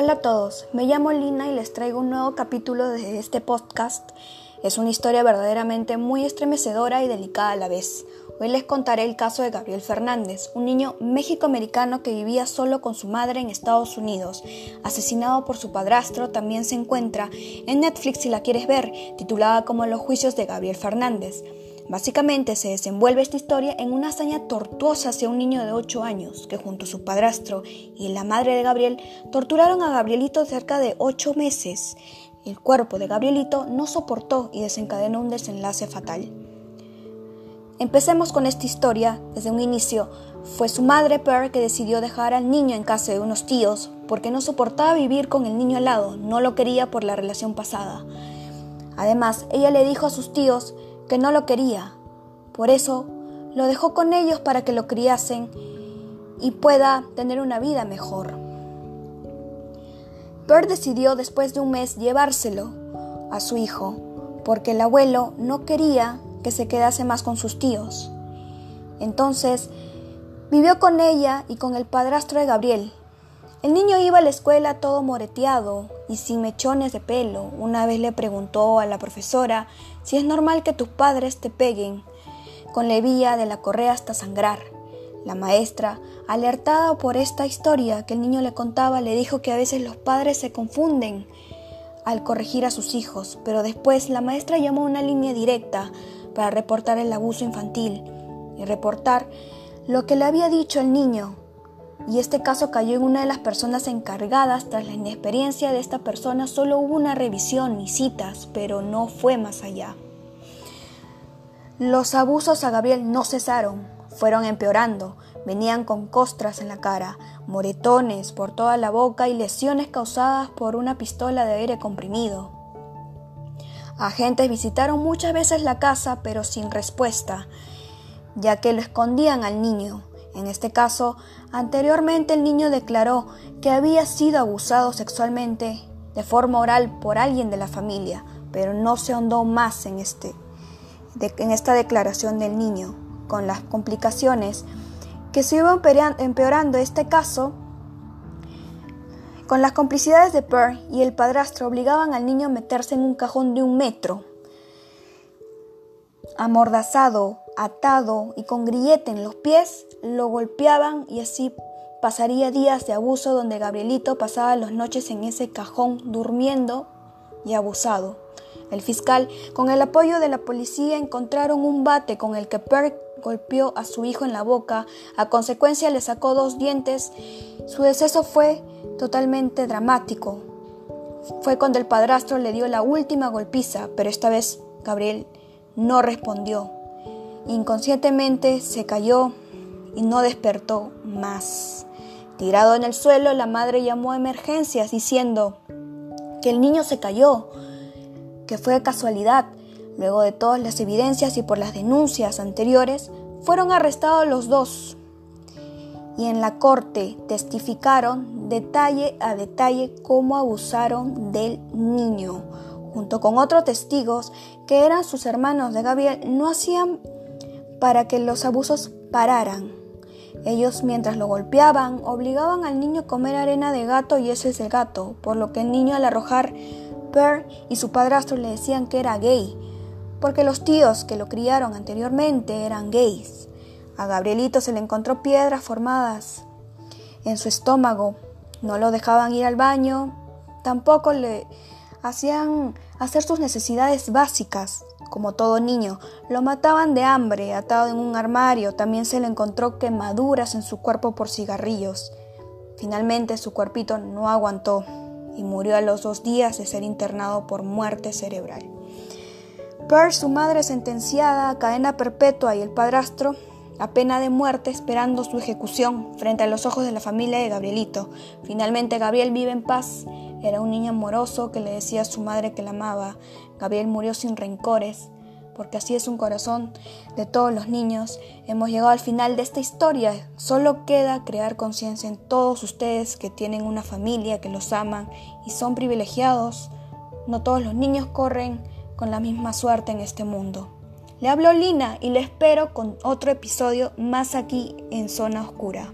Hola a todos, me llamo Lina y les traigo un nuevo capítulo de este podcast. Es una historia verdaderamente muy estremecedora y delicada a la vez. Hoy les contaré el caso de Gabriel Fernández, un niño méxico-americano que vivía solo con su madre en Estados Unidos. Asesinado por su padrastro, también se encuentra en Netflix si la quieres ver, titulada como Los juicios de Gabriel Fernández. Básicamente se desenvuelve esta historia en una hazaña tortuosa hacia un niño de 8 años que junto a su padrastro y la madre de Gabriel torturaron a Gabrielito cerca de 8 meses. El cuerpo de Gabrielito no soportó y desencadenó un desenlace fatal. Empecemos con esta historia. Desde un inicio fue su madre Pearl que decidió dejar al niño en casa de unos tíos porque no soportaba vivir con el niño al lado, no lo quería por la relación pasada. Además, ella le dijo a sus tíos que no lo quería. Por eso lo dejó con ellos para que lo criasen y pueda tener una vida mejor. Bert decidió después de un mes llevárselo a su hijo, porque el abuelo no quería que se quedase más con sus tíos. Entonces, vivió con ella y con el padrastro de Gabriel. El niño iba a la escuela todo moreteado y sin mechones de pelo. Una vez le preguntó a la profesora si es normal que tus padres te peguen con la vía de la correa hasta sangrar. La maestra, alertada por esta historia que el niño le contaba, le dijo que a veces los padres se confunden al corregir a sus hijos, pero después la maestra llamó a una línea directa para reportar el abuso infantil y reportar lo que le había dicho el niño. Y este caso cayó en una de las personas encargadas. Tras la inexperiencia de esta persona, solo hubo una revisión y citas, pero no fue más allá. Los abusos a Gabriel no cesaron, fueron empeorando. Venían con costras en la cara, moretones por toda la boca y lesiones causadas por una pistola de aire comprimido. Agentes visitaron muchas veces la casa, pero sin respuesta, ya que lo escondían al niño. En este caso, anteriormente el niño declaró que había sido abusado sexualmente de forma oral por alguien de la familia, pero no se ahondó más en este en esta declaración del niño, con las complicaciones que se iban empeorando. Este caso, con las complicidades de Pearl y el padrastro obligaban al niño a meterse en un cajón de un metro, amordazado, atado y con grillete en los pies, lo golpeaban y así pasaría días de abuso donde Gabrielito pasaba las noches en ese cajón durmiendo y abusado. El fiscal, con el apoyo de la policía, encontraron un bate con el que Perk golpeó a su hijo en la boca. A consecuencia le sacó dos dientes. Su deceso fue totalmente dramático. Fue cuando el padrastro le dio la última golpiza, pero esta vez Gabriel no respondió. Inconscientemente se cayó y no despertó más. Tirado en el suelo, la madre llamó a emergencias diciendo que el niño se cayó que fue casualidad. Luego de todas las evidencias y por las denuncias anteriores, fueron arrestados los dos y en la corte testificaron detalle a detalle cómo abusaron del niño. Junto con otros testigos que eran sus hermanos de Gabriel, no hacían para que los abusos pararan. Ellos mientras lo golpeaban obligaban al niño a comer arena de gato y ese es el gato, por lo que el niño al arrojar Per y su padrastro le decían que era gay, porque los tíos que lo criaron anteriormente eran gays. A Gabrielito se le encontró piedras formadas en su estómago. No lo dejaban ir al baño, tampoco le hacían hacer sus necesidades básicas, como todo niño. Lo mataban de hambre, atado en un armario. También se le encontró quemaduras en su cuerpo por cigarrillos. Finalmente su cuerpito no aguantó y murió a los dos días de ser internado por muerte cerebral. Pearl, su madre sentenciada a cadena perpetua y el padrastro a pena de muerte esperando su ejecución frente a los ojos de la familia de Gabrielito. Finalmente Gabriel vive en paz. Era un niño amoroso que le decía a su madre que la amaba. Gabriel murió sin rencores porque así es un corazón de todos los niños. Hemos llegado al final de esta historia. Solo queda crear conciencia en todos ustedes que tienen una familia, que los aman y son privilegiados. No todos los niños corren con la misma suerte en este mundo. Le hablo Lina y le espero con otro episodio más aquí en Zona Oscura.